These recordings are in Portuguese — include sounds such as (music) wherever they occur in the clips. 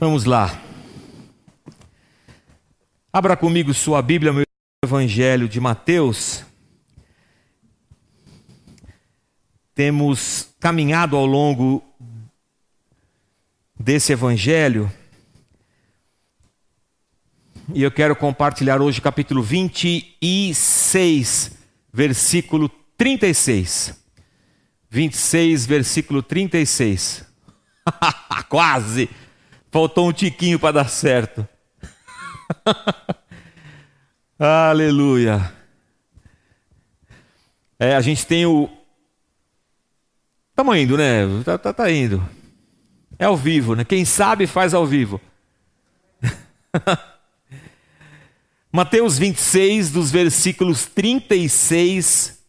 Vamos lá. Abra comigo sua Bíblia, meu Evangelho de Mateus. Temos caminhado ao longo desse Evangelho e eu quero compartilhar hoje capítulo 26, versículo 36. 26, versículo 36. (laughs) Quase! Faltou um tiquinho para dar certo. (laughs) Aleluia. É, a gente tem o. Estamos indo, né? Tá, tá, tá, indo. É ao vivo, né? Quem sabe faz ao vivo. (laughs) Mateus 26, dos versículos 36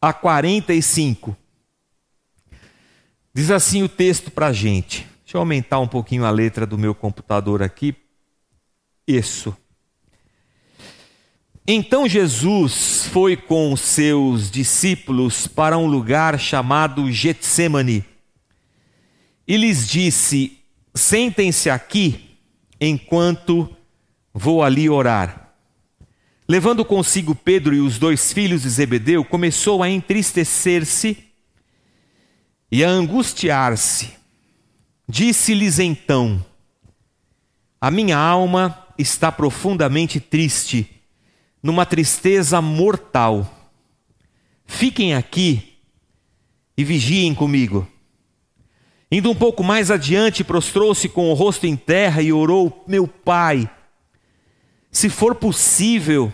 a 45. Diz assim o texto para a gente. Deixa eu aumentar um pouquinho a letra do meu computador aqui. Isso. Então Jesus foi com os seus discípulos para um lugar chamado Getsemane e lhes disse: Sentem-se aqui enquanto vou ali orar. Levando consigo Pedro e os dois filhos de Zebedeu, começou a entristecer-se e a angustiar-se. Disse-lhes então: A minha alma está profundamente triste, numa tristeza mortal. Fiquem aqui e vigiem comigo. Indo um pouco mais adiante, prostrou-se com o rosto em terra e orou: Meu pai, se for possível,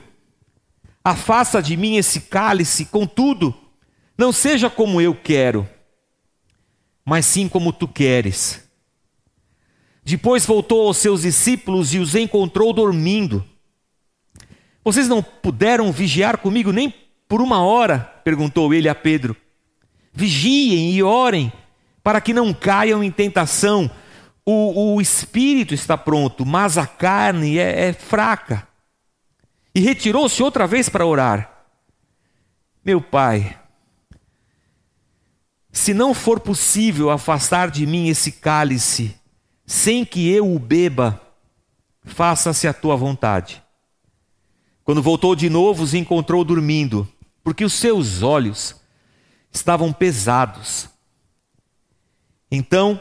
afasta de mim esse cálice, contudo, não seja como eu quero mas sim como tu queres. Depois voltou aos seus discípulos e os encontrou dormindo. Vocês não puderam vigiar comigo nem por uma hora? perguntou ele a Pedro. Vigiem e orem, para que não caiam em tentação. O, o espírito está pronto, mas a carne é, é fraca. E retirou-se outra vez para orar. Meu pai, se não for possível afastar de mim esse cálice, sem que eu o beba, faça-se a tua vontade. Quando voltou de novo, os encontrou dormindo, porque os seus olhos estavam pesados. Então,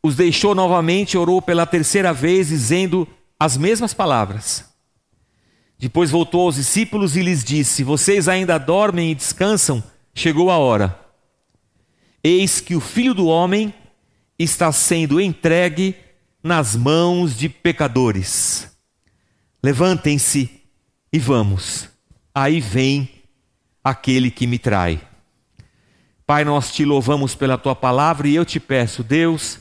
os deixou novamente orou pela terceira vez, dizendo as mesmas palavras. Depois voltou aos discípulos e lhes disse: Vocês ainda dormem e descansam? Chegou a hora. Eis que o filho do homem está sendo entregue nas mãos de pecadores. Levantem-se e vamos. Aí vem aquele que me trai. Pai, nós te louvamos pela tua palavra e eu te peço, Deus,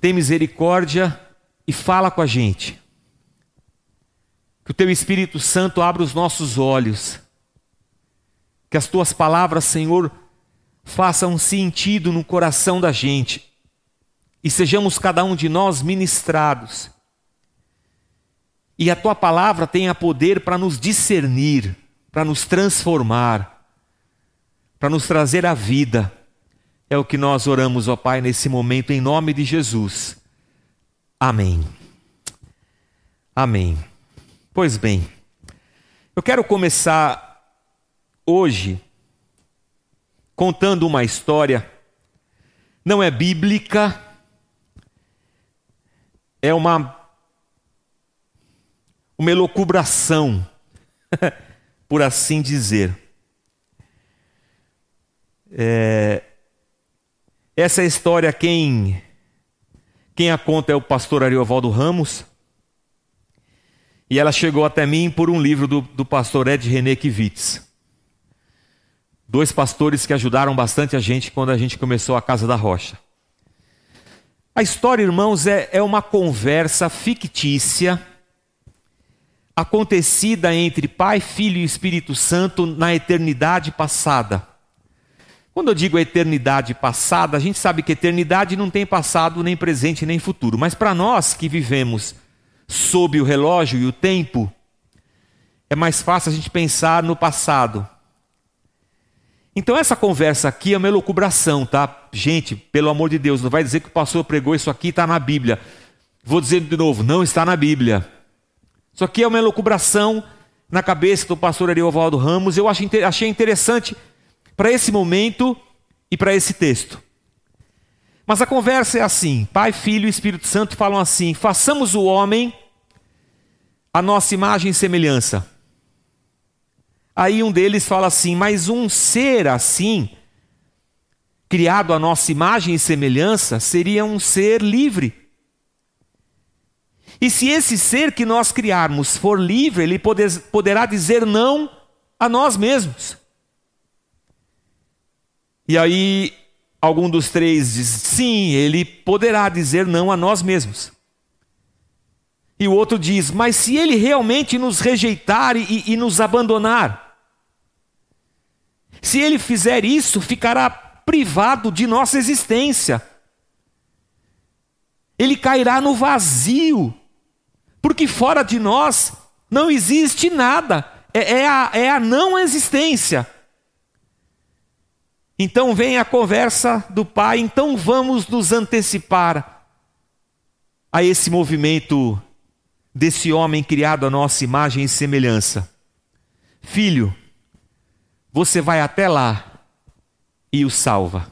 tem misericórdia e fala com a gente. Que o teu Espírito Santo abra os nossos olhos. Que as tuas palavras, Senhor, façam sentido no coração da gente. E sejamos cada um de nós ministrados. E a tua palavra tenha poder para nos discernir, para nos transformar, para nos trazer a vida. É o que nós oramos, ó Pai, nesse momento, em nome de Jesus. Amém. Amém. Pois bem, eu quero começar hoje contando uma história, não é bíblica, é uma, uma elocubração, (laughs) por assim dizer. É, essa história, quem, quem a conta é o pastor Ariovaldo Ramos. E ela chegou até mim por um livro do, do pastor Ed René Kivitz. Dois pastores que ajudaram bastante a gente quando a gente começou a Casa da Rocha. A história, irmãos, é, é uma conversa fictícia acontecida entre Pai, Filho e Espírito Santo na eternidade passada. Quando eu digo eternidade passada, a gente sabe que eternidade não tem passado, nem presente, nem futuro. Mas para nós que vivemos sob o relógio e o tempo, é mais fácil a gente pensar no passado. Então essa conversa aqui é uma elucubração, tá? Gente, pelo amor de Deus, não vai dizer que o pastor pregou isso aqui está na Bíblia. Vou dizer de novo, não está na Bíblia. Isso aqui é uma elucubração na cabeça do pastor Ariovaldo Ramos. Eu achei interessante para esse momento e para esse texto. Mas a conversa é assim: Pai, Filho e Espírito Santo falam assim: façamos o homem a nossa imagem e semelhança. Aí um deles fala assim: mas um ser assim, criado a nossa imagem e semelhança, seria um ser livre. E se esse ser que nós criarmos for livre, ele poder, poderá dizer não a nós mesmos. E aí, algum dos três diz sim, ele poderá dizer não a nós mesmos. E o outro diz: Mas se ele realmente nos rejeitar e, e nos abandonar, se ele fizer isso, ficará privado de nossa existência. Ele cairá no vazio, porque fora de nós não existe nada, é, é, a, é a não existência. Então vem a conversa do pai, então vamos nos antecipar a esse movimento desse homem criado à nossa imagem e semelhança. Filho, você vai até lá e o salva.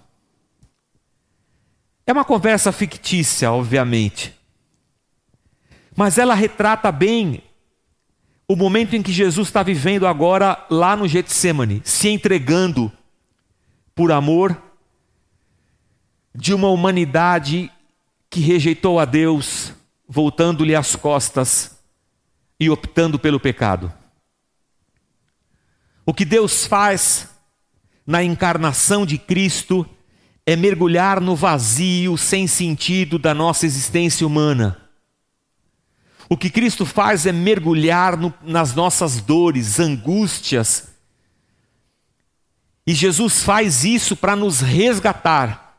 É uma conversa fictícia, obviamente, mas ela retrata bem o momento em que Jesus está vivendo agora lá no Getsemane, se entregando por amor de uma humanidade que rejeitou a Deus, voltando-lhe as costas e optando pelo pecado. O que Deus faz na encarnação de Cristo é mergulhar no vazio sem sentido da nossa existência humana. O que Cristo faz é mergulhar no, nas nossas dores, angústias. E Jesus faz isso para nos resgatar.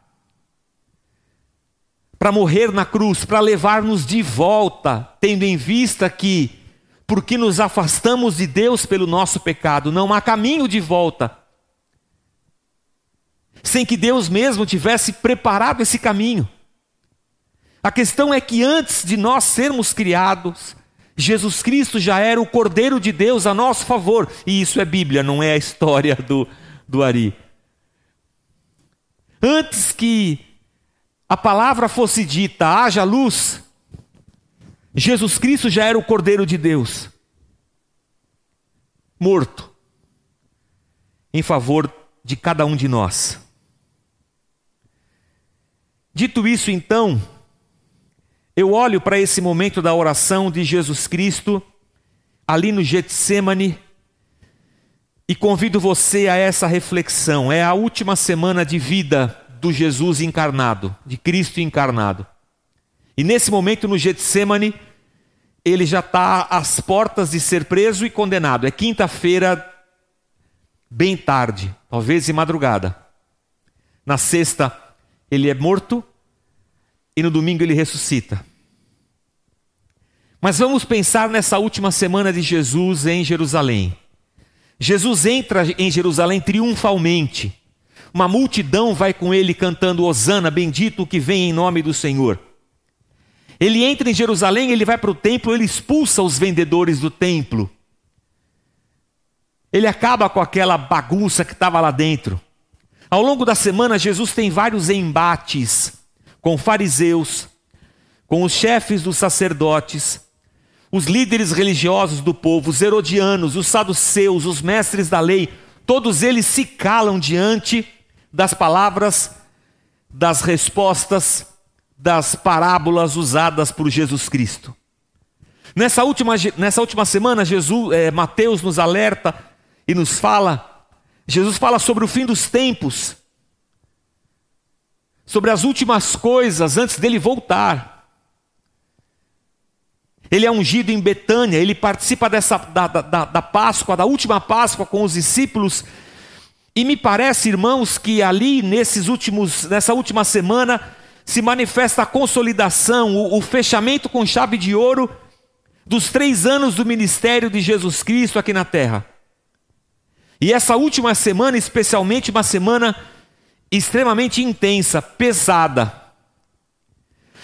Para morrer na cruz, para levar-nos de volta, tendo em vista que, porque nos afastamos de Deus pelo nosso pecado, não há caminho de volta, sem que Deus mesmo tivesse preparado esse caminho. A questão é que antes de nós sermos criados, Jesus Cristo já era o Cordeiro de Deus a nosso favor, e isso é Bíblia, não é a história do, do Ari. Antes que a palavra fosse dita, haja luz, Jesus Cristo já era o Cordeiro de Deus, morto, em favor de cada um de nós. Dito isso, então, eu olho para esse momento da oração de Jesus Cristo, ali no Getsemane, e convido você a essa reflexão. É a última semana de vida do Jesus encarnado, de Cristo encarnado. E nesse momento no Getsemane, ele já está às portas de ser preso e condenado. É quinta-feira, bem tarde, talvez de madrugada. Na sexta, ele é morto e no domingo ele ressuscita. Mas vamos pensar nessa última semana de Jesus em Jerusalém. Jesus entra em Jerusalém triunfalmente. Uma multidão vai com ele cantando Hosana, bendito o que vem em nome do Senhor. Ele entra em Jerusalém, ele vai para o templo, ele expulsa os vendedores do templo. Ele acaba com aquela bagunça que estava lá dentro. Ao longo da semana, Jesus tem vários embates com fariseus, com os chefes dos sacerdotes, os líderes religiosos do povo, os herodianos, os saduceus, os mestres da lei, todos eles se calam diante das palavras, das respostas, das parábolas usadas por Jesus Cristo. Nessa última, nessa última semana, Jesus, é, Mateus nos alerta e nos fala, Jesus fala sobre o fim dos tempos, sobre as últimas coisas antes dele voltar. Ele é ungido em Betânia, ele participa dessa, da, da, da Páscoa, da última Páscoa com os discípulos, e me parece, irmãos, que ali nesses últimos, nessa última semana se manifesta a consolidação, o, o fechamento com chave de ouro dos três anos do ministério de Jesus Cristo aqui na terra. E essa última semana, especialmente uma semana extremamente intensa, pesada.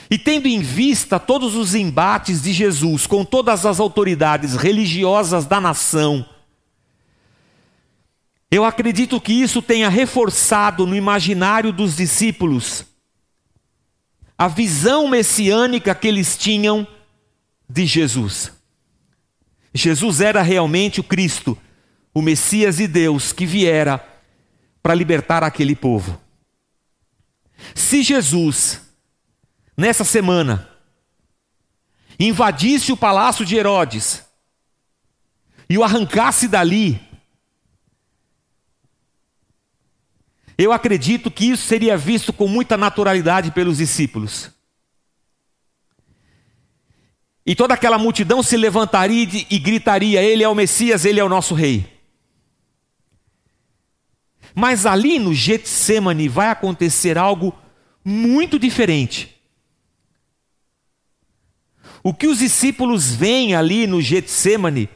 E tendo em vista todos os embates de Jesus com todas as autoridades religiosas da nação, eu acredito que isso tenha reforçado no imaginário dos discípulos a visão messiânica que eles tinham de Jesus. Jesus era realmente o Cristo, o Messias de Deus que viera para libertar aquele povo. Se Jesus, nessa semana, invadisse o palácio de Herodes e o arrancasse dali, eu acredito que isso seria visto com muita naturalidade pelos discípulos. E toda aquela multidão se levantaria e gritaria: Ele é o Messias, ele é o nosso rei. Mas ali no Getsemane vai acontecer algo muito diferente. O que os discípulos veem ali no Getsemane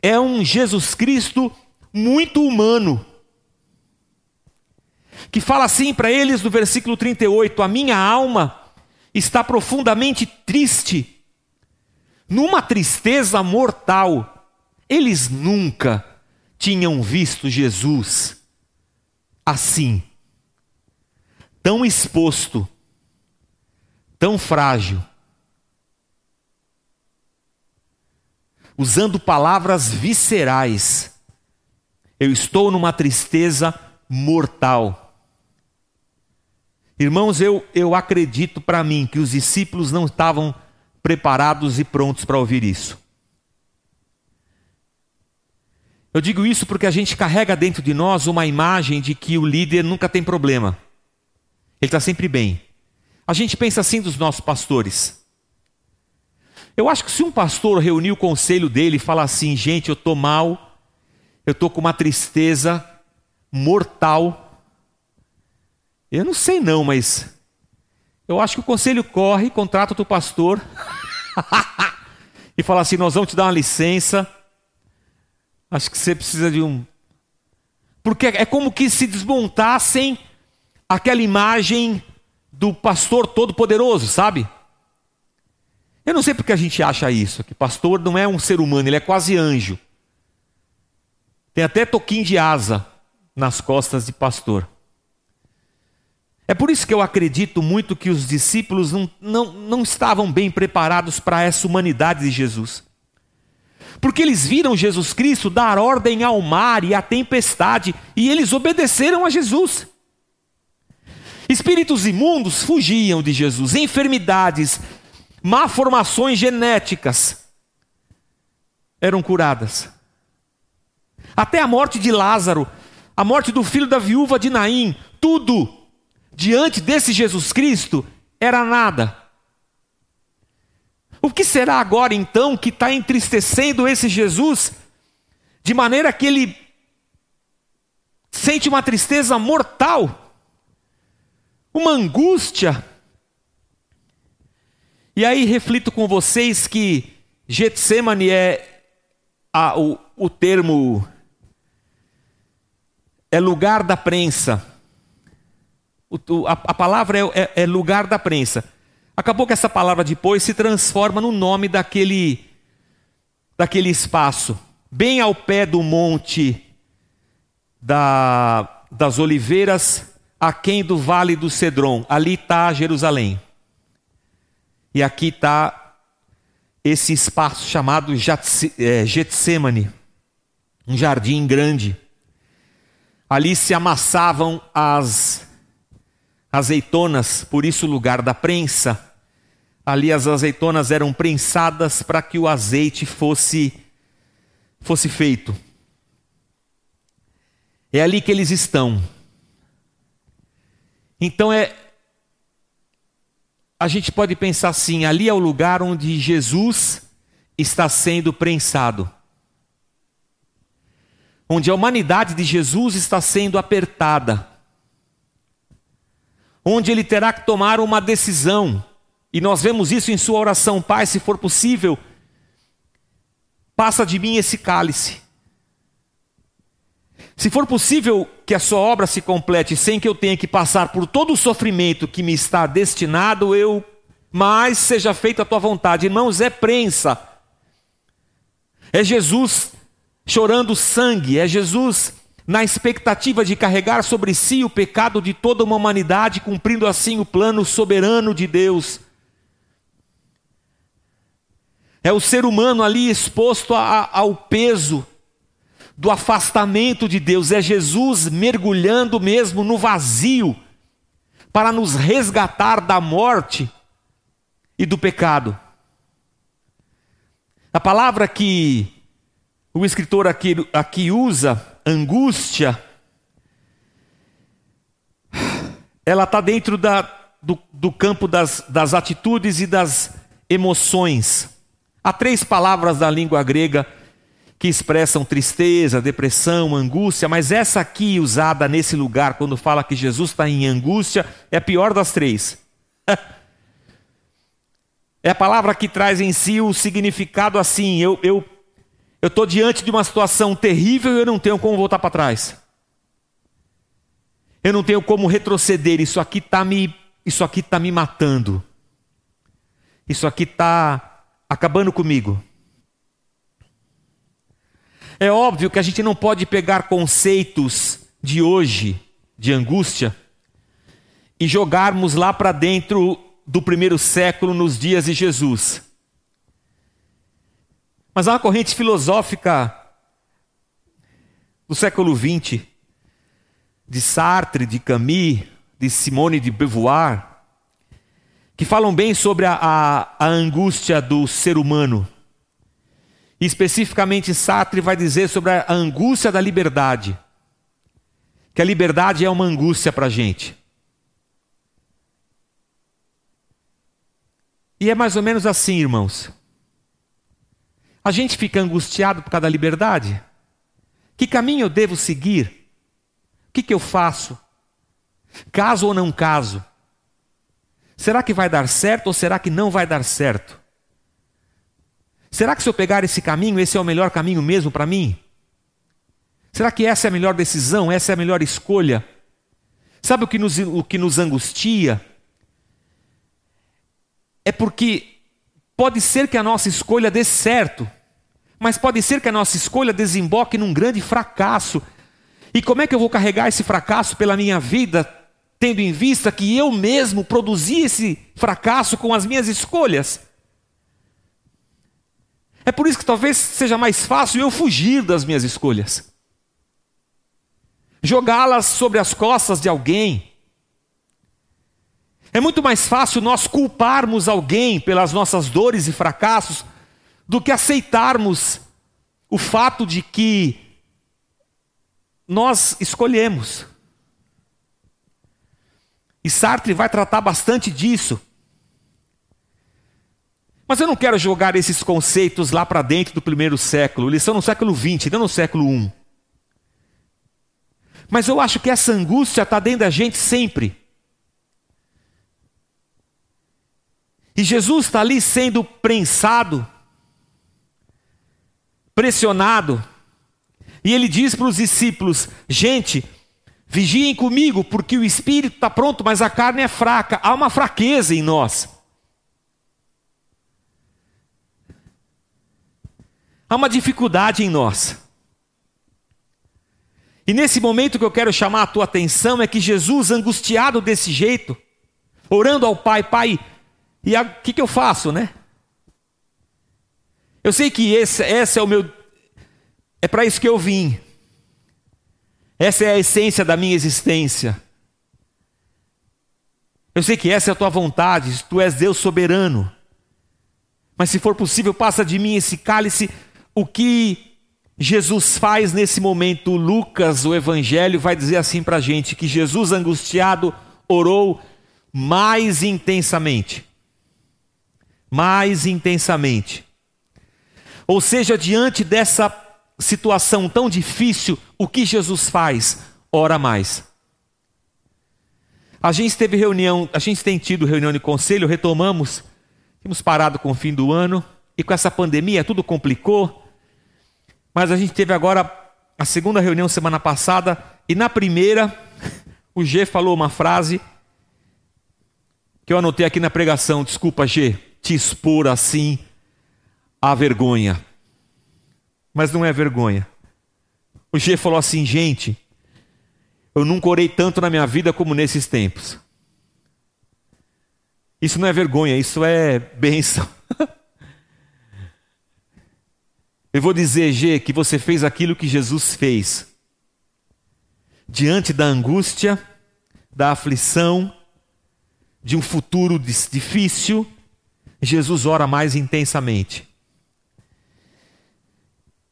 é um Jesus Cristo muito humano. Que fala assim para eles no versículo 38: A minha alma está profundamente triste numa tristeza mortal. Eles nunca tinham visto Jesus assim, tão exposto, tão frágil, usando palavras viscerais. Eu estou numa tristeza mortal. Irmãos, eu, eu acredito para mim que os discípulos não estavam preparados e prontos para ouvir isso. Eu digo isso porque a gente carrega dentro de nós uma imagem de que o líder nunca tem problema, ele está sempre bem. A gente pensa assim dos nossos pastores. Eu acho que se um pastor reunir o conselho dele e falar assim, gente, eu estou mal, eu estou com uma tristeza mortal, eu não sei não, mas eu acho que o conselho corre, contrata o pastor (laughs) e fala assim: nós vamos te dar uma licença. Acho que você precisa de um. Porque é como que se desmontassem aquela imagem do pastor todo-poderoso, sabe? Eu não sei porque a gente acha isso, que pastor não é um ser humano, ele é quase anjo. Tem até toquinho de asa nas costas de pastor. É por isso que eu acredito muito que os discípulos não, não, não estavam bem preparados para essa humanidade de Jesus. Porque eles viram Jesus Cristo dar ordem ao mar e à tempestade, e eles obedeceram a Jesus. Espíritos imundos fugiam de Jesus, enfermidades, malformações genéticas eram curadas. Até a morte de Lázaro, a morte do filho da viúva de Naim, tudo diante desse Jesus Cristo era nada. O que será agora então que está entristecendo esse Jesus, de maneira que ele sente uma tristeza mortal, uma angústia? E aí reflito com vocês que Getsemane é a, o, o termo, é lugar da prensa a, a palavra é, é, é lugar da prensa. Acabou que essa palavra depois se transforma no nome daquele, daquele espaço, bem ao pé do monte da, das oliveiras, aquém do vale do Cedron. Ali está Jerusalém. E aqui está esse espaço chamado é, Getsemane, um jardim grande. Ali se amassavam as azeitonas, por isso lugar da prensa. Ali as azeitonas eram prensadas para que o azeite fosse fosse feito. É ali que eles estão. Então é a gente pode pensar assim, ali é o lugar onde Jesus está sendo prensado. Onde a humanidade de Jesus está sendo apertada onde ele terá que tomar uma decisão. E nós vemos isso em sua oração, Pai, se for possível, passa de mim esse cálice. Se for possível que a sua obra se complete sem que eu tenha que passar por todo o sofrimento que me está destinado, eu mas seja feita a tua vontade. Irmãos, é prensa. É Jesus chorando sangue, é Jesus na expectativa de carregar sobre si o pecado de toda uma humanidade, cumprindo assim o plano soberano de Deus. É o ser humano ali exposto a, ao peso do afastamento de Deus, é Jesus mergulhando mesmo no vazio para nos resgatar da morte e do pecado. A palavra que o escritor aqui, aqui usa, angústia, ela está dentro da, do, do campo das, das atitudes e das emoções. Há três palavras da língua grega que expressam tristeza, depressão, angústia, mas essa aqui usada nesse lugar, quando fala que Jesus está em angústia, é a pior das três. (laughs) É a palavra que traz em si o significado assim: eu eu eu estou diante de uma situação terrível e eu não tenho como voltar para trás. Eu não tenho como retroceder. Isso aqui está me isso aqui tá me matando. Isso aqui está acabando comigo. É óbvio que a gente não pode pegar conceitos de hoje de angústia e jogarmos lá para dentro do primeiro século nos dias de Jesus. Mas há uma corrente filosófica do século XX, de Sartre, de Camus, de Simone de Beauvoir, que falam bem sobre a, a, a angústia do ser humano. Especificamente Sartre vai dizer sobre a angústia da liberdade. Que a liberdade é uma angústia para a gente. E é mais ou menos assim, irmãos. A gente fica angustiado por causa da liberdade. Que caminho eu devo seguir? O que, que eu faço? Caso ou não caso? Será que vai dar certo ou será que não vai dar certo? Será que se eu pegar esse caminho, esse é o melhor caminho mesmo para mim? Será que essa é a melhor decisão, essa é a melhor escolha? Sabe o que nos, o que nos angustia? é porque pode ser que a nossa escolha dê certo, mas pode ser que a nossa escolha desemboque num grande fracasso. E como é que eu vou carregar esse fracasso pela minha vida, tendo em vista que eu mesmo produzi esse fracasso com as minhas escolhas? É por isso que talvez seja mais fácil eu fugir das minhas escolhas, jogá-las sobre as costas de alguém, é muito mais fácil nós culparmos alguém pelas nossas dores e fracassos do que aceitarmos o fato de que nós escolhemos. E Sartre vai tratar bastante disso. Mas eu não quero jogar esses conceitos lá para dentro do primeiro século, eles são no século XX, não no século I. Mas eu acho que essa angústia está dentro da gente sempre. E Jesus está ali sendo prensado, pressionado, e ele diz para os discípulos: gente, vigiem comigo, porque o espírito está pronto, mas a carne é fraca, há uma fraqueza em nós. Há uma dificuldade em nós. E nesse momento que eu quero chamar a tua atenção é que Jesus, angustiado desse jeito, orando ao Pai, Pai, e o que, que eu faço, né? Eu sei que esse, esse é o meu. É para isso que eu vim. Essa é a essência da minha existência. Eu sei que essa é a tua vontade, tu és Deus soberano. Mas se for possível, passa de mim esse cálice. O que Jesus faz nesse momento, Lucas, o Evangelho, vai dizer assim para a gente: que Jesus, angustiado, orou mais intensamente mais intensamente. Ou seja, diante dessa situação tão difícil, o que Jesus faz? Ora mais. A gente teve reunião, a gente tem tido reunião de conselho, retomamos, tínhamos parado com o fim do ano, e com essa pandemia tudo complicou, mas a gente teve agora a segunda reunião semana passada e na primeira (laughs) o G falou uma frase que eu anotei aqui na pregação. Desculpa, G, te expor assim à vergonha. Mas não é vergonha. O G falou assim, gente, eu nunca orei tanto na minha vida como nesses tempos. Isso não é vergonha, isso é bênção. Eu vou dizer, G, que você fez aquilo que Jesus fez. Diante da angústia, da aflição, de um futuro difícil, Jesus ora mais intensamente.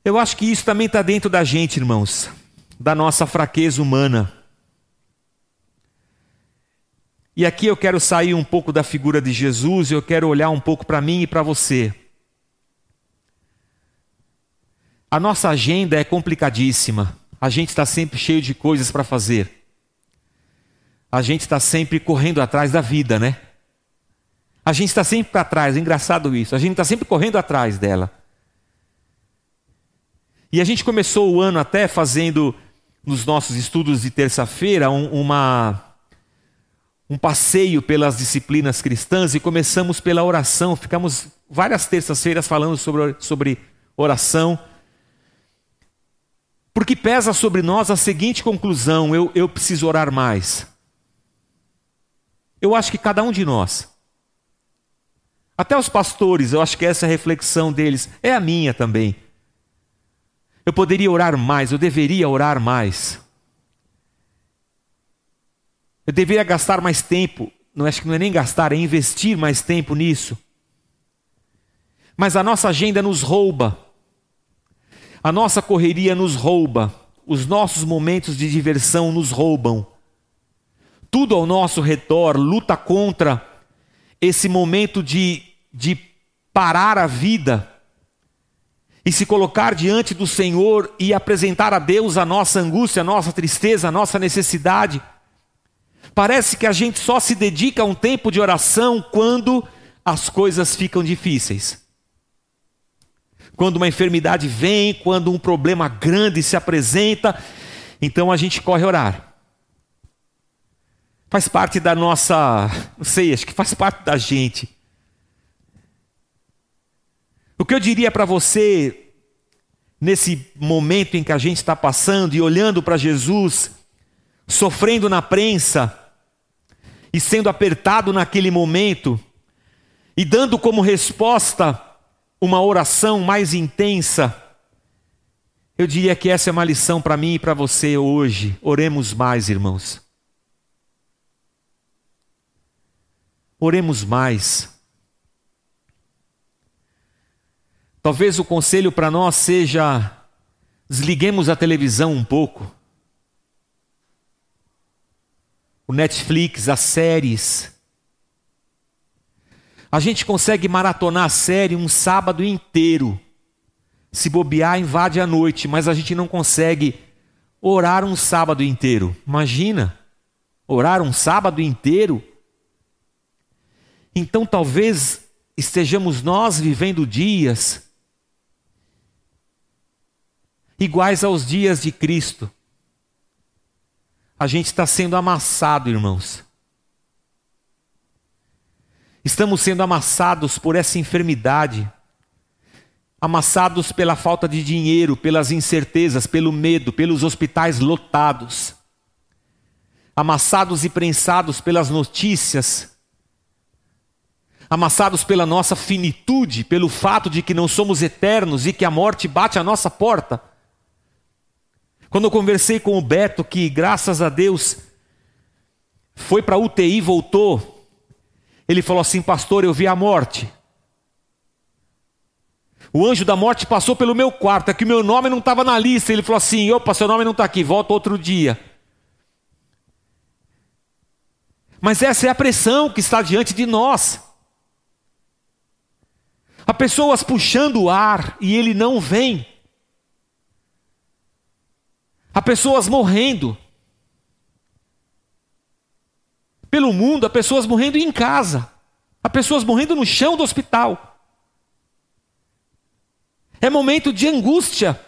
Eu acho que isso também está dentro da gente, irmãos, da nossa fraqueza humana. E aqui eu quero sair um pouco da figura de Jesus, eu quero olhar um pouco para mim e para você. A nossa agenda é complicadíssima. A gente está sempre cheio de coisas para fazer. A gente está sempre correndo atrás da vida, né? A gente está sempre para trás, é engraçado isso. A gente está sempre correndo atrás dela. E a gente começou o ano até fazendo, nos nossos estudos de terça-feira, um, uma, um passeio pelas disciplinas cristãs e começamos pela oração. Ficamos várias terças-feiras falando sobre, sobre oração. Porque pesa sobre nós a seguinte conclusão: eu, eu preciso orar mais. Eu acho que cada um de nós, até os pastores, eu acho que essa é reflexão deles é a minha também. Eu poderia orar mais, eu deveria orar mais. Eu deveria gastar mais tempo, não acho que não é nem gastar, é investir mais tempo nisso. Mas a nossa agenda nos rouba. A nossa correria nos rouba, os nossos momentos de diversão nos roubam. Tudo ao nosso redor luta contra esse momento de, de parar a vida e se colocar diante do Senhor e apresentar a Deus a nossa angústia, a nossa tristeza, a nossa necessidade. Parece que a gente só se dedica a um tempo de oração quando as coisas ficam difíceis quando uma enfermidade vem, quando um problema grande se apresenta, então a gente corre orar. Faz parte da nossa, não sei, acho que faz parte da gente. O que eu diria para você, nesse momento em que a gente está passando e olhando para Jesus, sofrendo na prensa, e sendo apertado naquele momento, e dando como resposta uma oração mais intensa, eu diria que essa é uma lição para mim e para você hoje. Oremos mais, irmãos. Oremos mais. Talvez o conselho para nós seja: desliguemos a televisão um pouco. O Netflix, as séries a gente consegue maratonar a série um sábado inteiro. Se bobear, invade a noite, mas a gente não consegue orar um sábado inteiro. Imagina, orar um sábado inteiro. Então talvez estejamos nós vivendo dias iguais aos dias de Cristo. A gente está sendo amassado, irmãos. Estamos sendo amassados por essa enfermidade, amassados pela falta de dinheiro, pelas incertezas, pelo medo, pelos hospitais lotados, amassados e prensados pelas notícias, amassados pela nossa finitude, pelo fato de que não somos eternos e que a morte bate à nossa porta. Quando eu conversei com o Beto, que graças a Deus foi para UTI voltou, ele falou assim: Pastor, eu vi a morte. O anjo da morte passou pelo meu quarto, é que o meu nome não estava na lista. Ele falou assim: opa, seu nome não está aqui, volta outro dia. Mas essa é a pressão que está diante de nós. Há pessoas puxando o ar e ele não vem. Há pessoas morrendo pelo mundo, há pessoas morrendo em casa, há pessoas morrendo no chão do hospital. É momento de angústia.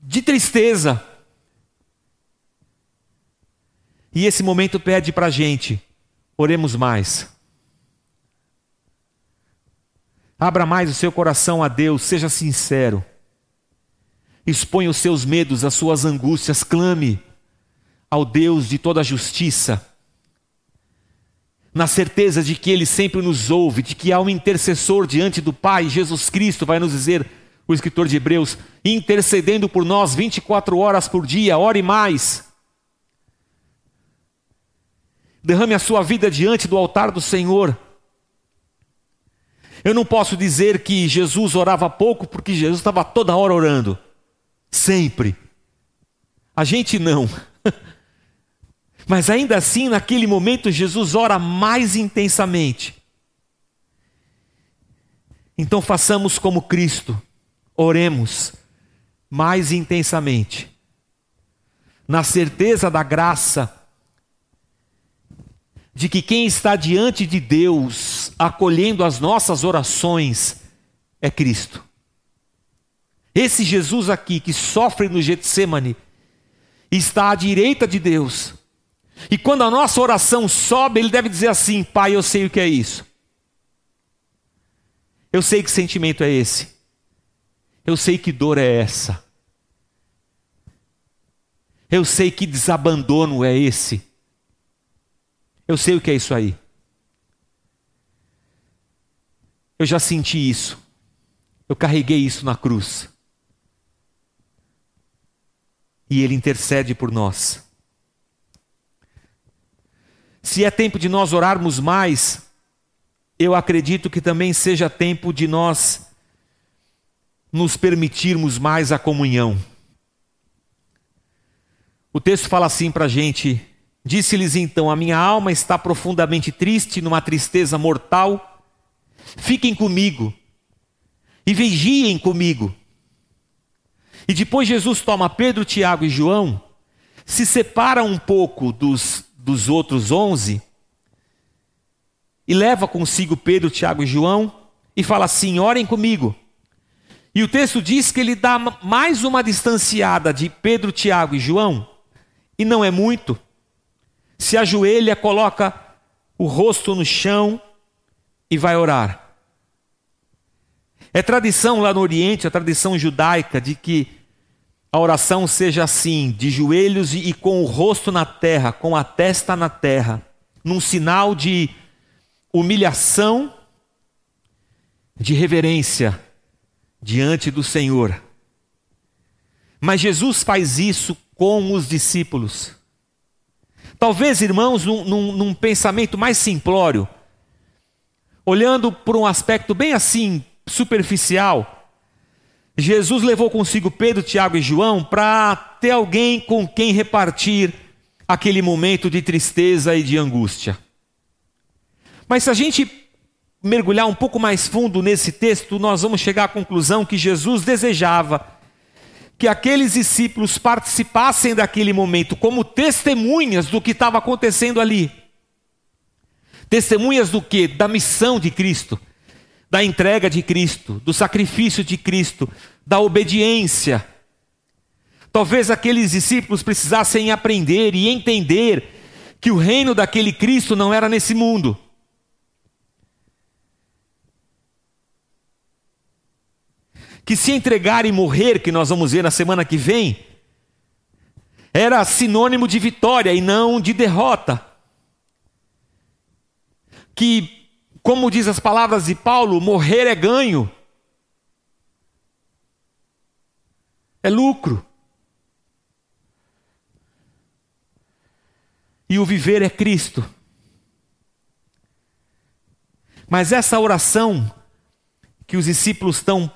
de tristeza. E esse momento pede para a gente: oremos mais. Abra mais o seu coração a Deus, seja sincero. Exponha os seus medos, as suas angústias, clame ao Deus de toda a justiça, na certeza de que Ele sempre nos ouve, de que há um intercessor diante do Pai, Jesus Cristo, vai nos dizer, o escritor de Hebreus, intercedendo por nós 24 horas por dia, ore mais. Derrame a sua vida diante do altar do Senhor. Eu não posso dizer que Jesus orava pouco, porque Jesus estava toda hora orando. Sempre. A gente não. (laughs) Mas ainda assim, naquele momento, Jesus ora mais intensamente. Então façamos como Cristo, oremos mais intensamente, na certeza da graça de que quem está diante de Deus, acolhendo as nossas orações, é Cristo. Esse Jesus aqui que sofre no Getsemane está à direita de Deus. E quando a nossa oração sobe, ele deve dizer assim: Pai, eu sei o que é isso. Eu sei que sentimento é esse. Eu sei que dor é essa. Eu sei que desabandono é esse. Eu sei o que é isso aí. Eu já senti isso. Eu carreguei isso na cruz. E Ele intercede por nós. Se é tempo de nós orarmos mais, eu acredito que também seja tempo de nós nos permitirmos mais a comunhão. O texto fala assim para a gente: Disse-lhes então: A minha alma está profundamente triste, numa tristeza mortal. Fiquem comigo e vigiem comigo. E depois Jesus toma Pedro, Tiago e João, se separa um pouco dos, dos outros onze e leva consigo Pedro, Tiago e João e fala assim: orem comigo. E o texto diz que ele dá mais uma distanciada de Pedro, Tiago e João, e não é muito se ajoelha, coloca o rosto no chão e vai orar. É tradição lá no Oriente, a tradição judaica, de que a oração seja assim, de joelhos e com o rosto na terra, com a testa na terra, num sinal de humilhação, de reverência diante do Senhor. Mas Jesus faz isso com os discípulos. Talvez, irmãos, num, num, num pensamento mais simplório, olhando por um aspecto bem assim, superficial, Jesus levou consigo Pedro, Tiago e João para ter alguém com quem repartir aquele momento de tristeza e de angústia. Mas se a gente mergulhar um pouco mais fundo nesse texto, nós vamos chegar à conclusão que Jesus desejava que aqueles discípulos participassem daquele momento como testemunhas do que estava acontecendo ali. Testemunhas do que? Da missão de Cristo, da entrega de Cristo, do sacrifício de Cristo, da obediência. Talvez aqueles discípulos precisassem aprender e entender que o reino daquele Cristo não era nesse mundo. que se entregar e morrer, que nós vamos ver na semana que vem, era sinônimo de vitória e não de derrota. Que, como diz as palavras de Paulo, morrer é ganho, é lucro. E o viver é Cristo. Mas essa oração que os discípulos estão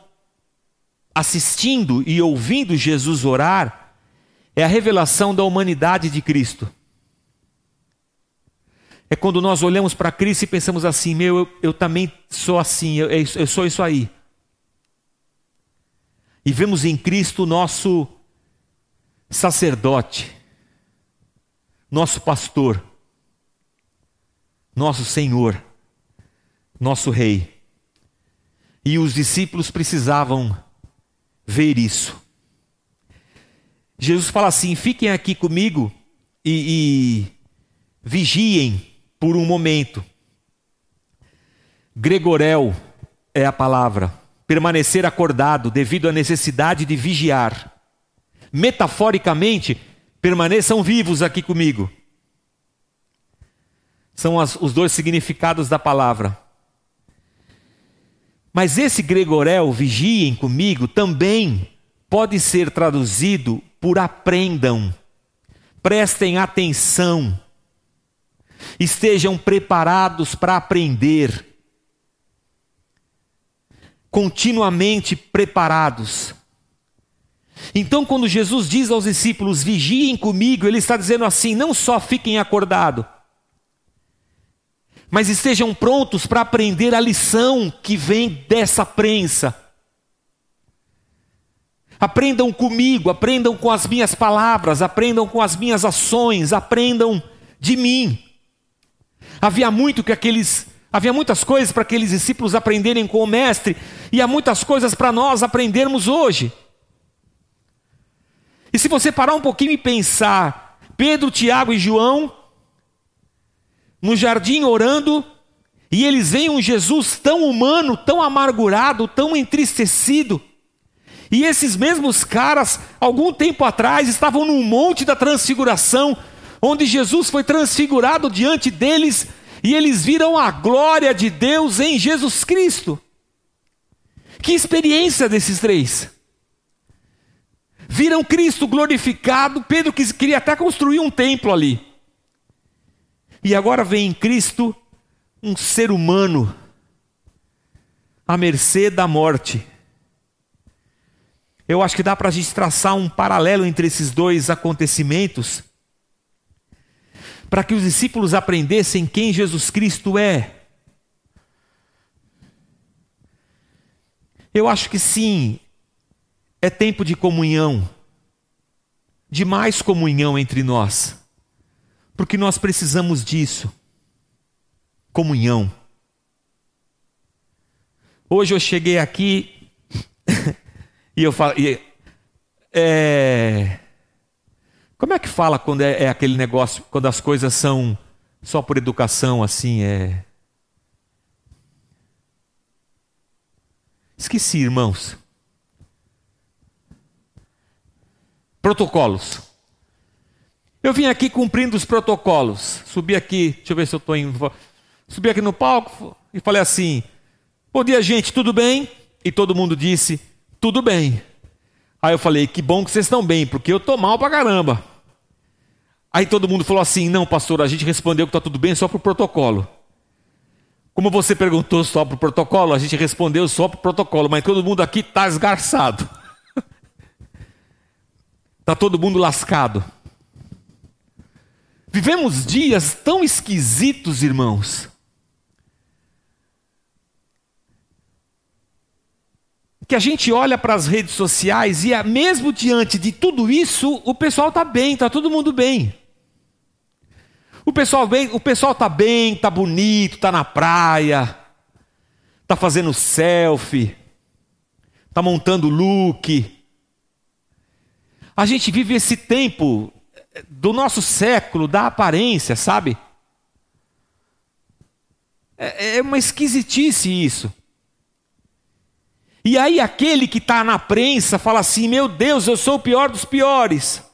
assistindo e ouvindo Jesus orar é a revelação da humanidade de Cristo. É quando nós olhamos para Cristo e pensamos assim: meu, eu, eu também sou assim, eu, eu sou isso aí. E vemos em Cristo nosso sacerdote, nosso pastor, nosso Senhor, nosso Rei. E os discípulos precisavam ver isso. Jesus fala assim: fiquem aqui comigo e, e vigiem por um momento. Gregorel é a palavra. Permanecer acordado devido à necessidade de vigiar. Metaforicamente, permaneçam vivos aqui comigo. São as, os dois significados da palavra. Mas esse Gregorel, vigiem comigo, também pode ser traduzido por aprendam, prestem atenção, estejam preparados para aprender, continuamente preparados. Então, quando Jesus diz aos discípulos: vigiem comigo, ele está dizendo assim: não só fiquem acordados, mas estejam prontos para aprender a lição que vem dessa prensa. Aprendam comigo, aprendam com as minhas palavras, aprendam com as minhas ações, aprendam de mim. Havia muito que aqueles, havia muitas coisas para aqueles discípulos aprenderem com o mestre, e há muitas coisas para nós aprendermos hoje. E se você parar um pouquinho e pensar, Pedro, Tiago e João no jardim orando, e eles veem um Jesus tão humano, tão amargurado, tão entristecido. E esses mesmos caras, algum tempo atrás, estavam no monte da transfiguração, onde Jesus foi transfigurado diante deles, e eles viram a glória de Deus em Jesus Cristo. Que experiência desses três! Viram Cristo glorificado, Pedro queria até construir um templo ali. E agora vem em Cristo um ser humano à mercê da morte. Eu acho que dá para a gente traçar um paralelo entre esses dois acontecimentos, para que os discípulos aprendessem quem Jesus Cristo é. Eu acho que sim, é tempo de comunhão, de mais comunhão entre nós. Porque nós precisamos disso. Comunhão. Hoje eu cheguei aqui (laughs) e eu falo. E, é, como é que fala quando é, é, aquele negócio, quando as coisas são só por educação, assim? É. Esqueci, irmãos. Protocolos. Eu vim aqui cumprindo os protocolos. Subi aqui, deixa eu ver se eu estou indo. Subi aqui no palco e falei assim: Bom dia, gente, tudo bem? E todo mundo disse: Tudo bem. Aí eu falei: Que bom que vocês estão bem, porque eu estou mal pra caramba. Aí todo mundo falou assim: Não, pastor, a gente respondeu que está tudo bem só para o protocolo. Como você perguntou só para o protocolo, a gente respondeu só para o protocolo, mas todo mundo aqui está esgarçado. Está (laughs) todo mundo lascado. Vivemos dias tão esquisitos, irmãos. Que a gente olha para as redes sociais e, mesmo diante de tudo isso, o pessoal está bem, está todo mundo bem. O pessoal bem, o pessoal está bem, está bonito, está na praia, está fazendo selfie, está montando look. A gente vive esse tempo do nosso século, da aparência, sabe? É, é uma esquisitice isso. E aí aquele que está na prensa fala assim: meu Deus, eu sou o pior dos piores.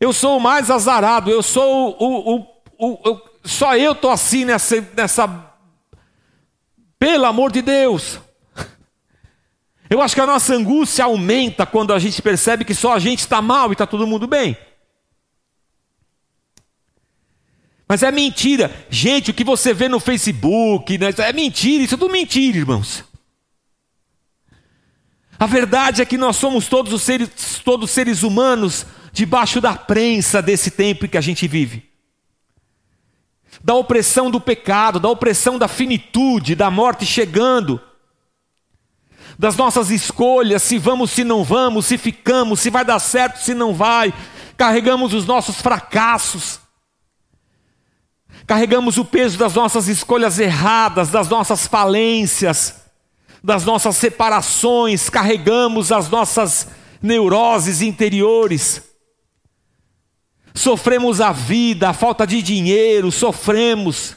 Eu sou o mais azarado, eu sou o. o, o, o só eu estou assim nessa, nessa. Pelo amor de Deus. (laughs) Eu acho que a nossa angústia aumenta quando a gente percebe que só a gente está mal e está todo mundo bem. Mas é mentira. Gente, o que você vê no Facebook, né, é mentira, isso é tudo mentira, irmãos. A verdade é que nós somos todos os seres, todos seres humanos debaixo da prensa desse tempo em que a gente vive. Da opressão do pecado, da opressão da finitude, da morte chegando das nossas escolhas, se vamos, se não vamos, se ficamos, se vai dar certo, se não vai. Carregamos os nossos fracassos. Carregamos o peso das nossas escolhas erradas, das nossas falências, das nossas separações, carregamos as nossas neuroses interiores. Sofremos a vida, a falta de dinheiro, sofremos.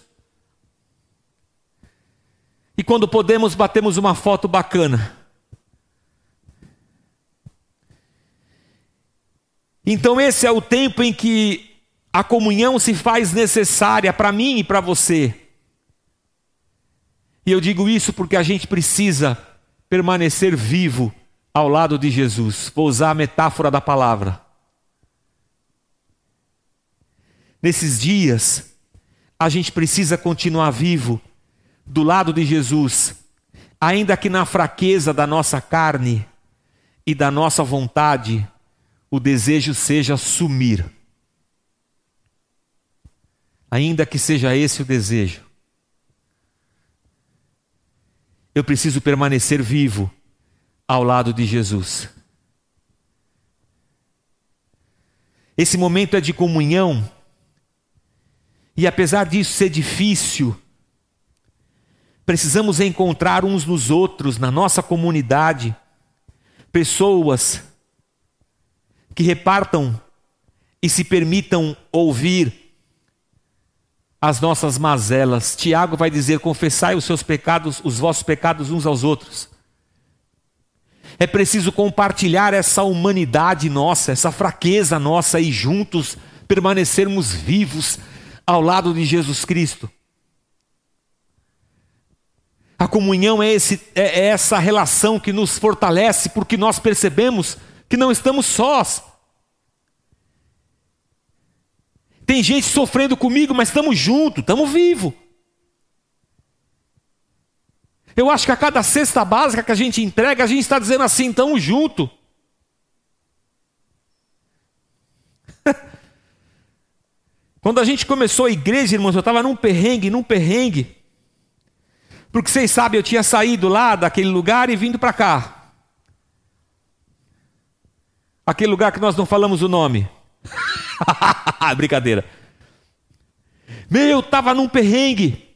E quando podemos, batemos uma foto bacana. Então, esse é o tempo em que a comunhão se faz necessária para mim e para você. E eu digo isso porque a gente precisa permanecer vivo ao lado de Jesus. Vou usar a metáfora da palavra. Nesses dias, a gente precisa continuar vivo do lado de Jesus, ainda que na fraqueza da nossa carne e da nossa vontade, o desejo seja sumir. Ainda que seja esse o desejo. Eu preciso permanecer vivo ao lado de Jesus. Esse momento é de comunhão, e apesar disso ser difícil, precisamos encontrar uns nos outros, na nossa comunidade, pessoas que repartam e se permitam ouvir as nossas mazelas. Tiago vai dizer: confessai os seus pecados, os vossos pecados uns aos outros. É preciso compartilhar essa humanidade nossa, essa fraqueza nossa e juntos permanecermos vivos ao lado de Jesus Cristo. A comunhão é, esse, é, é essa relação que nos fortalece, porque nós percebemos que não estamos sós. Tem gente sofrendo comigo, mas estamos juntos, estamos vivos. Eu acho que a cada cesta básica que a gente entrega, a gente está dizendo assim, estamos juntos. Quando a gente começou a igreja, irmãos, eu estava num perrengue, num perrengue. Porque vocês sabem, eu tinha saído lá daquele lugar e vindo para cá. Aquele lugar que nós não falamos o nome. (laughs) Brincadeira. Meu, estava num perrengue.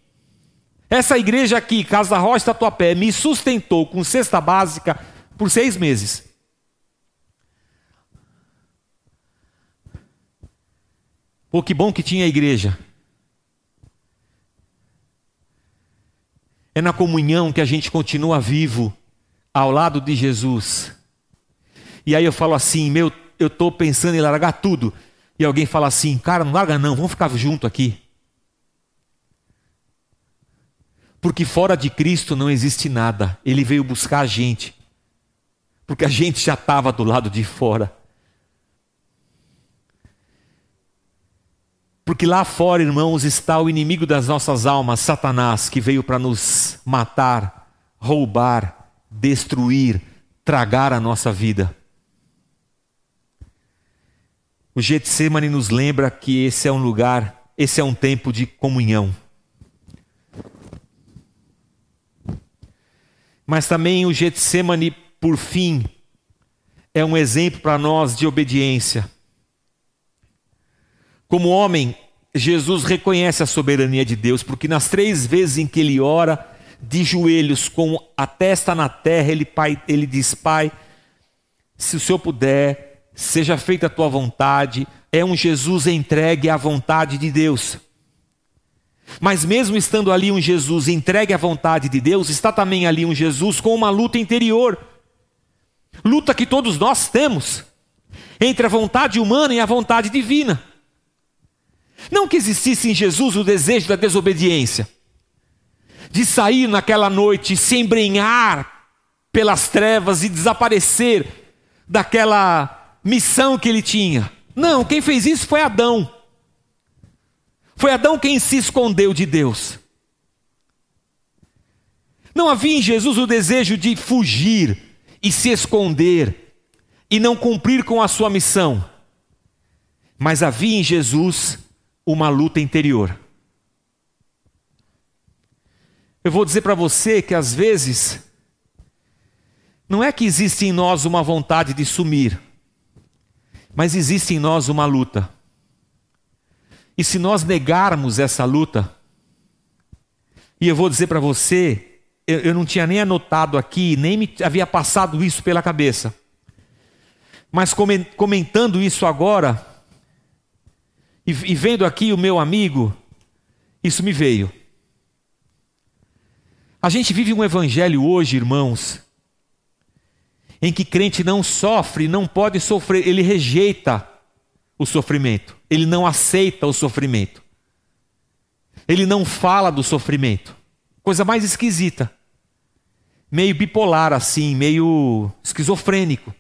Essa igreja aqui, Casa Rocha Tatuapé, me sustentou com cesta básica por seis meses. Pô, que bom que tinha a igreja. É na comunhão que a gente continua vivo ao lado de Jesus. E aí eu falo assim, meu, eu estou pensando em largar tudo. E alguém fala assim, cara, não larga não, vamos ficar junto aqui. Porque fora de Cristo não existe nada. Ele veio buscar a gente. Porque a gente já estava do lado de fora. Porque lá fora, irmãos, está o inimigo das nossas almas, Satanás, que veio para nos matar, roubar, destruir, tragar a nossa vida. O Getsemane nos lembra que esse é um lugar, esse é um tempo de comunhão. Mas também o Getsemane, por fim, é um exemplo para nós de obediência. Como homem, Jesus reconhece a soberania de Deus, porque nas três vezes em que ele ora, de joelhos, com a testa na terra, ele, pai, ele diz: Pai, se o Senhor puder, seja feita a tua vontade, é um Jesus entregue à vontade de Deus. Mas mesmo estando ali um Jesus entregue à vontade de Deus, está também ali um Jesus com uma luta interior. Luta que todos nós temos entre a vontade humana e a vontade divina. Não que existisse em Jesus o desejo da desobediência, de sair naquela noite, se embrenhar pelas trevas e desaparecer daquela missão que ele tinha. Não, quem fez isso foi Adão. Foi Adão quem se escondeu de Deus. Não havia em Jesus o desejo de fugir e se esconder e não cumprir com a sua missão. Mas havia em Jesus uma luta interior. Eu vou dizer para você que às vezes não é que existe em nós uma vontade de sumir. Mas existe em nós uma luta. E se nós negarmos essa luta, e eu vou dizer para você, eu, eu, não tinha nem anotado aqui, nem me havia passado isso pela cabeça. Mas comentando isso agora, e, e vendo aqui o meu amigo, isso me veio. A gente vive um evangelho hoje, irmãos, em que crente não sofre, não pode sofrer, ele rejeita o sofrimento, ele não aceita o sofrimento, ele não fala do sofrimento. Coisa mais esquisita, meio bipolar assim, meio esquizofrênico.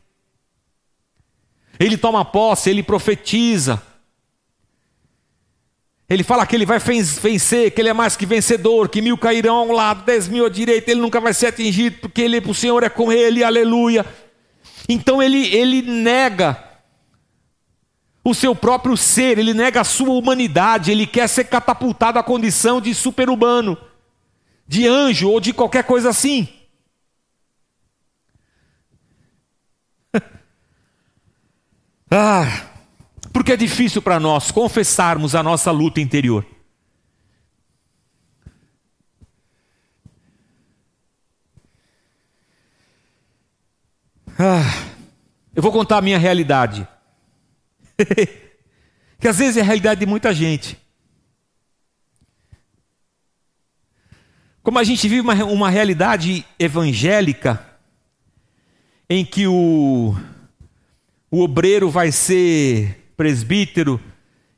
Ele toma posse, ele profetiza. Ele fala que ele vai vencer, que ele é mais que vencedor, que mil cairão a um lado, dez mil à direita, ele nunca vai ser atingido, porque ele, o Senhor é com ele, aleluia. Então ele, ele nega o seu próprio ser, ele nega a sua humanidade, ele quer ser catapultado à condição de super-humano, de anjo ou de qualquer coisa assim. (laughs) ah, porque é difícil para nós confessarmos a nossa luta interior. Ah, eu vou contar a minha realidade. (laughs) que às vezes é a realidade de muita gente. Como a gente vive uma, uma realidade evangélica em que o, o obreiro vai ser presbítero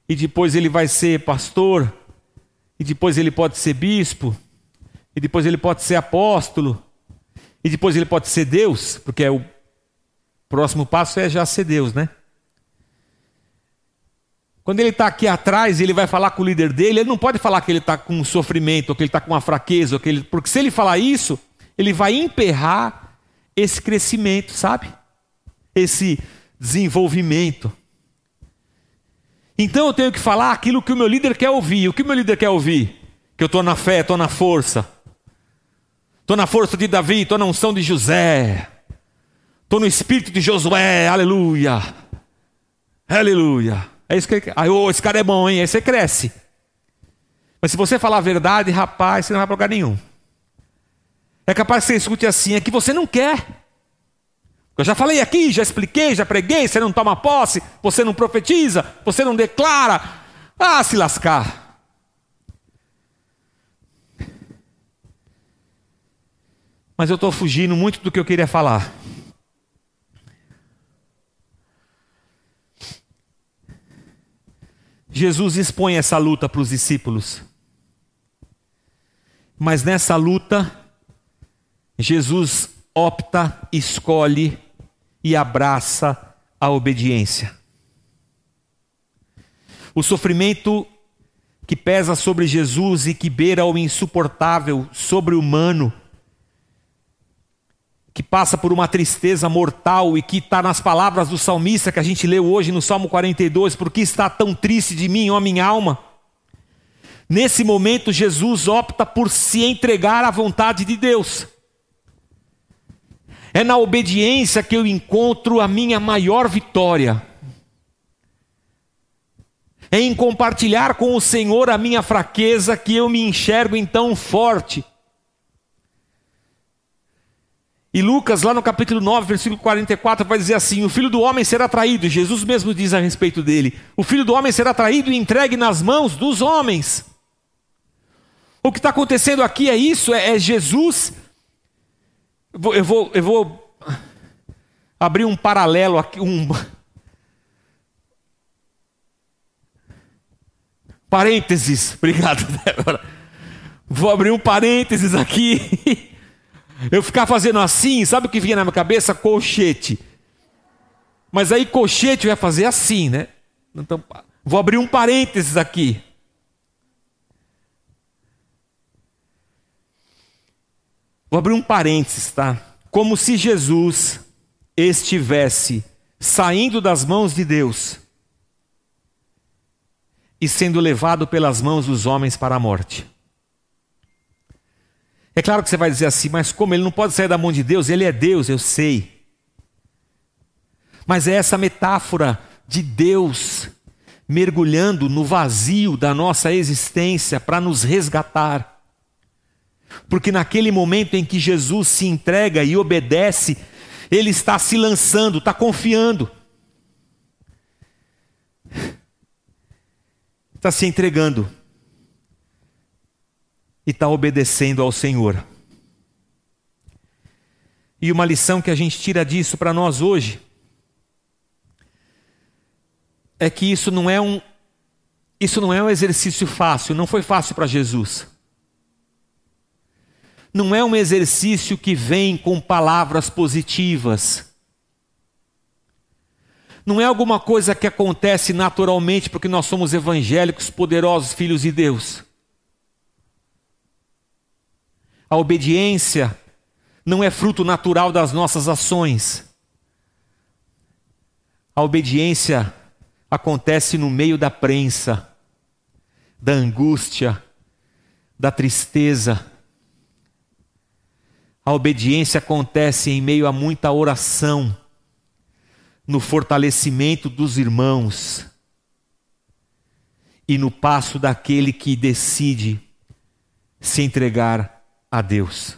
e depois ele vai ser pastor e depois ele pode ser bispo e depois ele pode ser apóstolo e depois ele pode ser Deus, porque é o próximo passo é já ser Deus, né? Quando ele está aqui atrás, ele vai falar com o líder dele, ele não pode falar que ele está com sofrimento, ou que ele está com uma fraqueza, ou que ele... porque se ele falar isso, ele vai emperrar esse crescimento, sabe? Esse desenvolvimento. Então eu tenho que falar aquilo que o meu líder quer ouvir. O que o meu líder quer ouvir? Que eu estou na fé, estou na força. Estou na força de Davi, estou na unção de José. Estou no espírito de Josué, aleluia. Aleluia. É isso que ele. Ah, oh, esse cara é bom, hein? Aí você cresce. Mas se você falar a verdade, rapaz, você não vai para lugar nenhum. É capaz que você escute assim, é que você não quer. Eu já falei aqui, já expliquei, já preguei, você não toma posse, você não profetiza, você não declara. Ah, se lascar. Mas eu estou fugindo muito do que eu queria falar. Jesus expõe essa luta para os discípulos. Mas nessa luta, Jesus opta, escolhe e abraça a obediência. O sofrimento que pesa sobre Jesus e que beira o insuportável, sobre-humano, que passa por uma tristeza mortal e que está nas palavras do salmista que a gente leu hoje no Salmo 42, porque está tão triste de mim, ó minha alma. Nesse momento, Jesus opta por se entregar à vontade de Deus. É na obediência que eu encontro a minha maior vitória. É em compartilhar com o Senhor a minha fraqueza que eu me enxergo então forte. E Lucas, lá no capítulo 9, versículo 44, vai dizer assim: O filho do homem será traído, Jesus mesmo diz a respeito dele: O filho do homem será traído e entregue nas mãos dos homens. O que está acontecendo aqui é isso: é, é Jesus. Eu vou, eu vou, eu vou abrir um paralelo aqui, um. (laughs) Parênteses, obrigado, Débora. Vou abrir um parênteses aqui. (laughs) Eu ficava fazendo assim, sabe o que vinha na minha cabeça? Colchete. Mas aí colchete vai fazer assim, né? Então, vou abrir um parênteses aqui. Vou abrir um parênteses, tá? Como se Jesus estivesse saindo das mãos de Deus e sendo levado pelas mãos dos homens para a morte. É claro que você vai dizer assim, mas como ele não pode sair da mão de Deus? Ele é Deus, eu sei. Mas é essa metáfora de Deus mergulhando no vazio da nossa existência para nos resgatar porque naquele momento em que Jesus se entrega e obedece, ele está se lançando, está confiando. Está se entregando. E está obedecendo ao Senhor. E uma lição que a gente tira disso para nós hoje é que isso não é um isso não é um exercício fácil, não foi fácil para Jesus. Não é um exercício que vem com palavras positivas. Não é alguma coisa que acontece naturalmente porque nós somos evangélicos, poderosos filhos de Deus. A obediência não é fruto natural das nossas ações. A obediência acontece no meio da prensa, da angústia, da tristeza. A obediência acontece em meio a muita oração, no fortalecimento dos irmãos e no passo daquele que decide se entregar a Deus.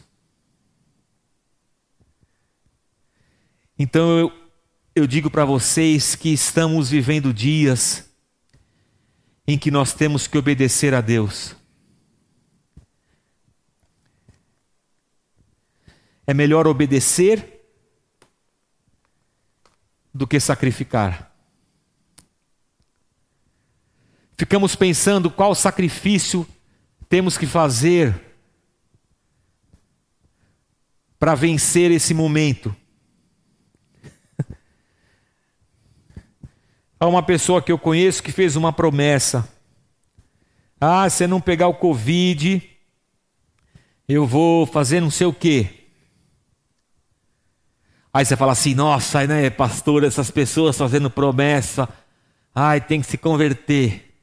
Então eu, eu digo para vocês que estamos vivendo dias em que nós temos que obedecer a Deus. É melhor obedecer do que sacrificar. Ficamos pensando qual sacrifício temos que fazer para vencer esse momento. (laughs) Há uma pessoa que eu conheço que fez uma promessa. Ah, se não pegar o Covid, eu vou fazer não sei o quê. Aí você fala assim, nossa, né, pastor, essas pessoas fazendo promessa, ai, tem que se converter.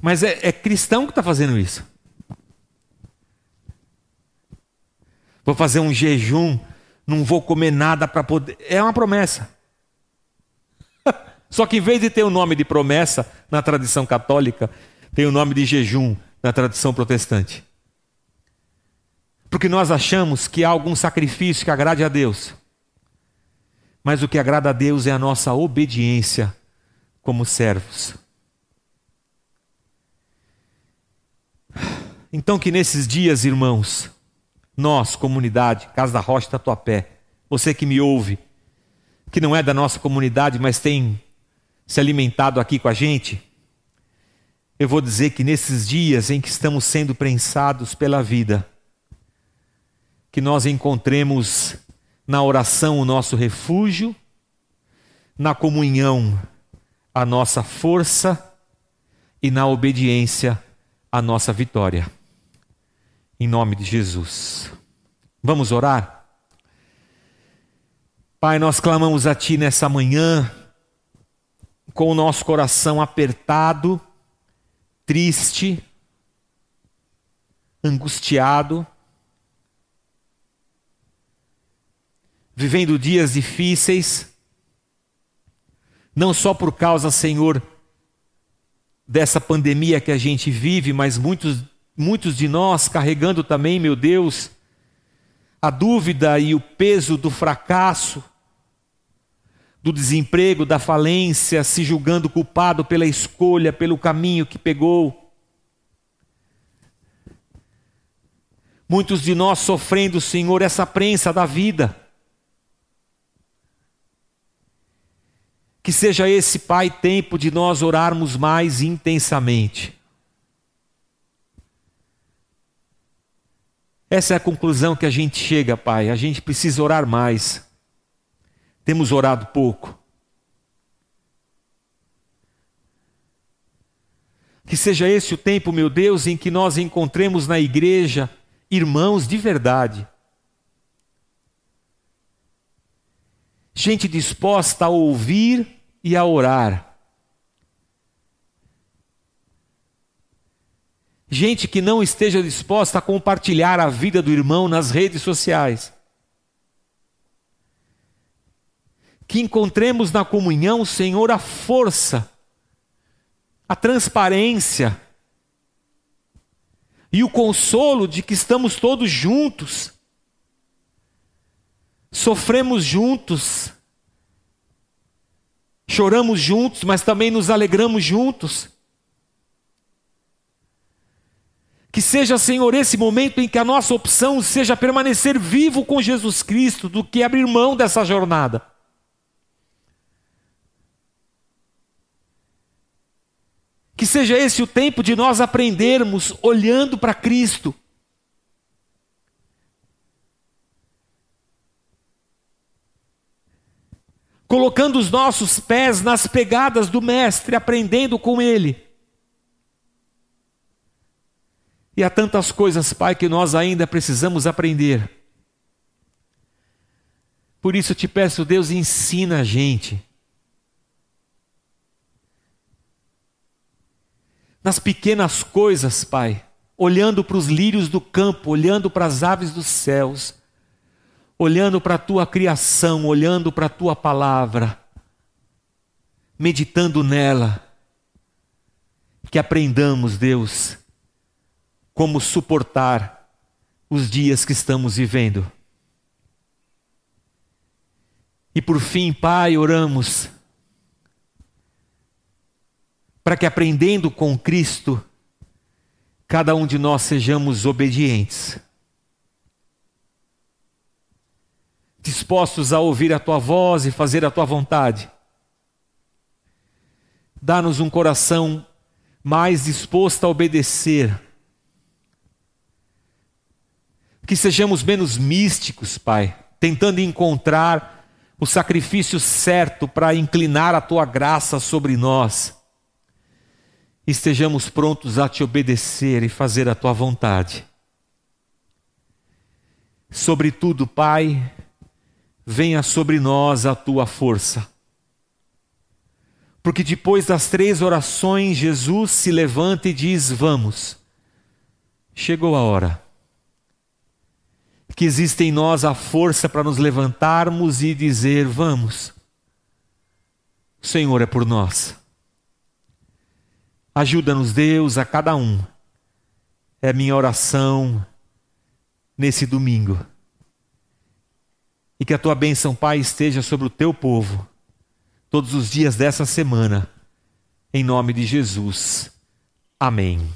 Mas é, é cristão que está fazendo isso. Vou fazer um jejum, não vou comer nada para poder. É uma promessa. (laughs) Só que em vez de ter o nome de promessa na tradição católica, tem o nome de jejum na tradição protestante. Porque nós achamos que há algum sacrifício que agrade a Deus. Mas o que agrada a Deus é a nossa obediência como servos. Então, que nesses dias, irmãos, nós, comunidade, Casa da Rocha Tatuapé, você que me ouve, que não é da nossa comunidade, mas tem se alimentado aqui com a gente, eu vou dizer que nesses dias em que estamos sendo prensados pela vida, que nós encontremos na oração o nosso refúgio, na comunhão a nossa força e na obediência a nossa vitória. Em nome de Jesus. Vamos orar? Pai, nós clamamos a Ti nessa manhã com o nosso coração apertado, triste, angustiado, vivendo dias difíceis, não só por causa, Senhor, dessa pandemia que a gente vive, mas muitos, muitos de nós carregando também, meu Deus, a dúvida e o peso do fracasso, do desemprego, da falência, se julgando culpado pela escolha, pelo caminho que pegou. Muitos de nós sofrendo, Senhor, essa prensa da vida. Que seja esse, Pai, tempo de nós orarmos mais intensamente. Essa é a conclusão que a gente chega, Pai. A gente precisa orar mais. Temos orado pouco. Que seja esse o tempo, meu Deus, em que nós encontremos na igreja irmãos de verdade. Gente disposta a ouvir e a orar. Gente que não esteja disposta a compartilhar a vida do irmão nas redes sociais. que encontremos na comunhão, Senhor, a força, a transparência e o consolo de que estamos todos juntos, sofremos juntos, choramos juntos, mas também nos alegramos juntos. Que seja, Senhor, esse momento em que a nossa opção seja permanecer vivo com Jesus Cristo do que abrir mão dessa jornada. Que seja esse o tempo de nós aprendermos olhando para Cristo. Colocando os nossos pés nas pegadas do Mestre, aprendendo com Ele. E há tantas coisas, Pai, que nós ainda precisamos aprender. Por isso eu te peço, Deus, ensina a gente. Nas pequenas coisas, Pai, olhando para os lírios do campo, olhando para as aves dos céus, olhando para a tua criação, olhando para a tua palavra, meditando nela, que aprendamos, Deus, como suportar os dias que estamos vivendo. E por fim, Pai, oramos para que aprendendo com Cristo, cada um de nós sejamos obedientes, dispostos a ouvir a tua voz e fazer a tua vontade. Dá-nos um coração mais disposto a obedecer que sejamos menos místicos, Pai, tentando encontrar o sacrifício certo para inclinar a tua graça sobre nós. Estejamos prontos a te obedecer e fazer a tua vontade. Sobretudo, Pai, venha sobre nós a tua força. Porque depois das três orações, Jesus se levanta e diz: Vamos, chegou a hora que existe em nós a força para nos levantarmos e dizer: Vamos, o Senhor é por nós. Ajuda-nos, Deus, a cada um. É minha oração nesse domingo. E que a tua bênção, Pai, esteja sobre o teu povo, todos os dias dessa semana, em nome de Jesus. Amém.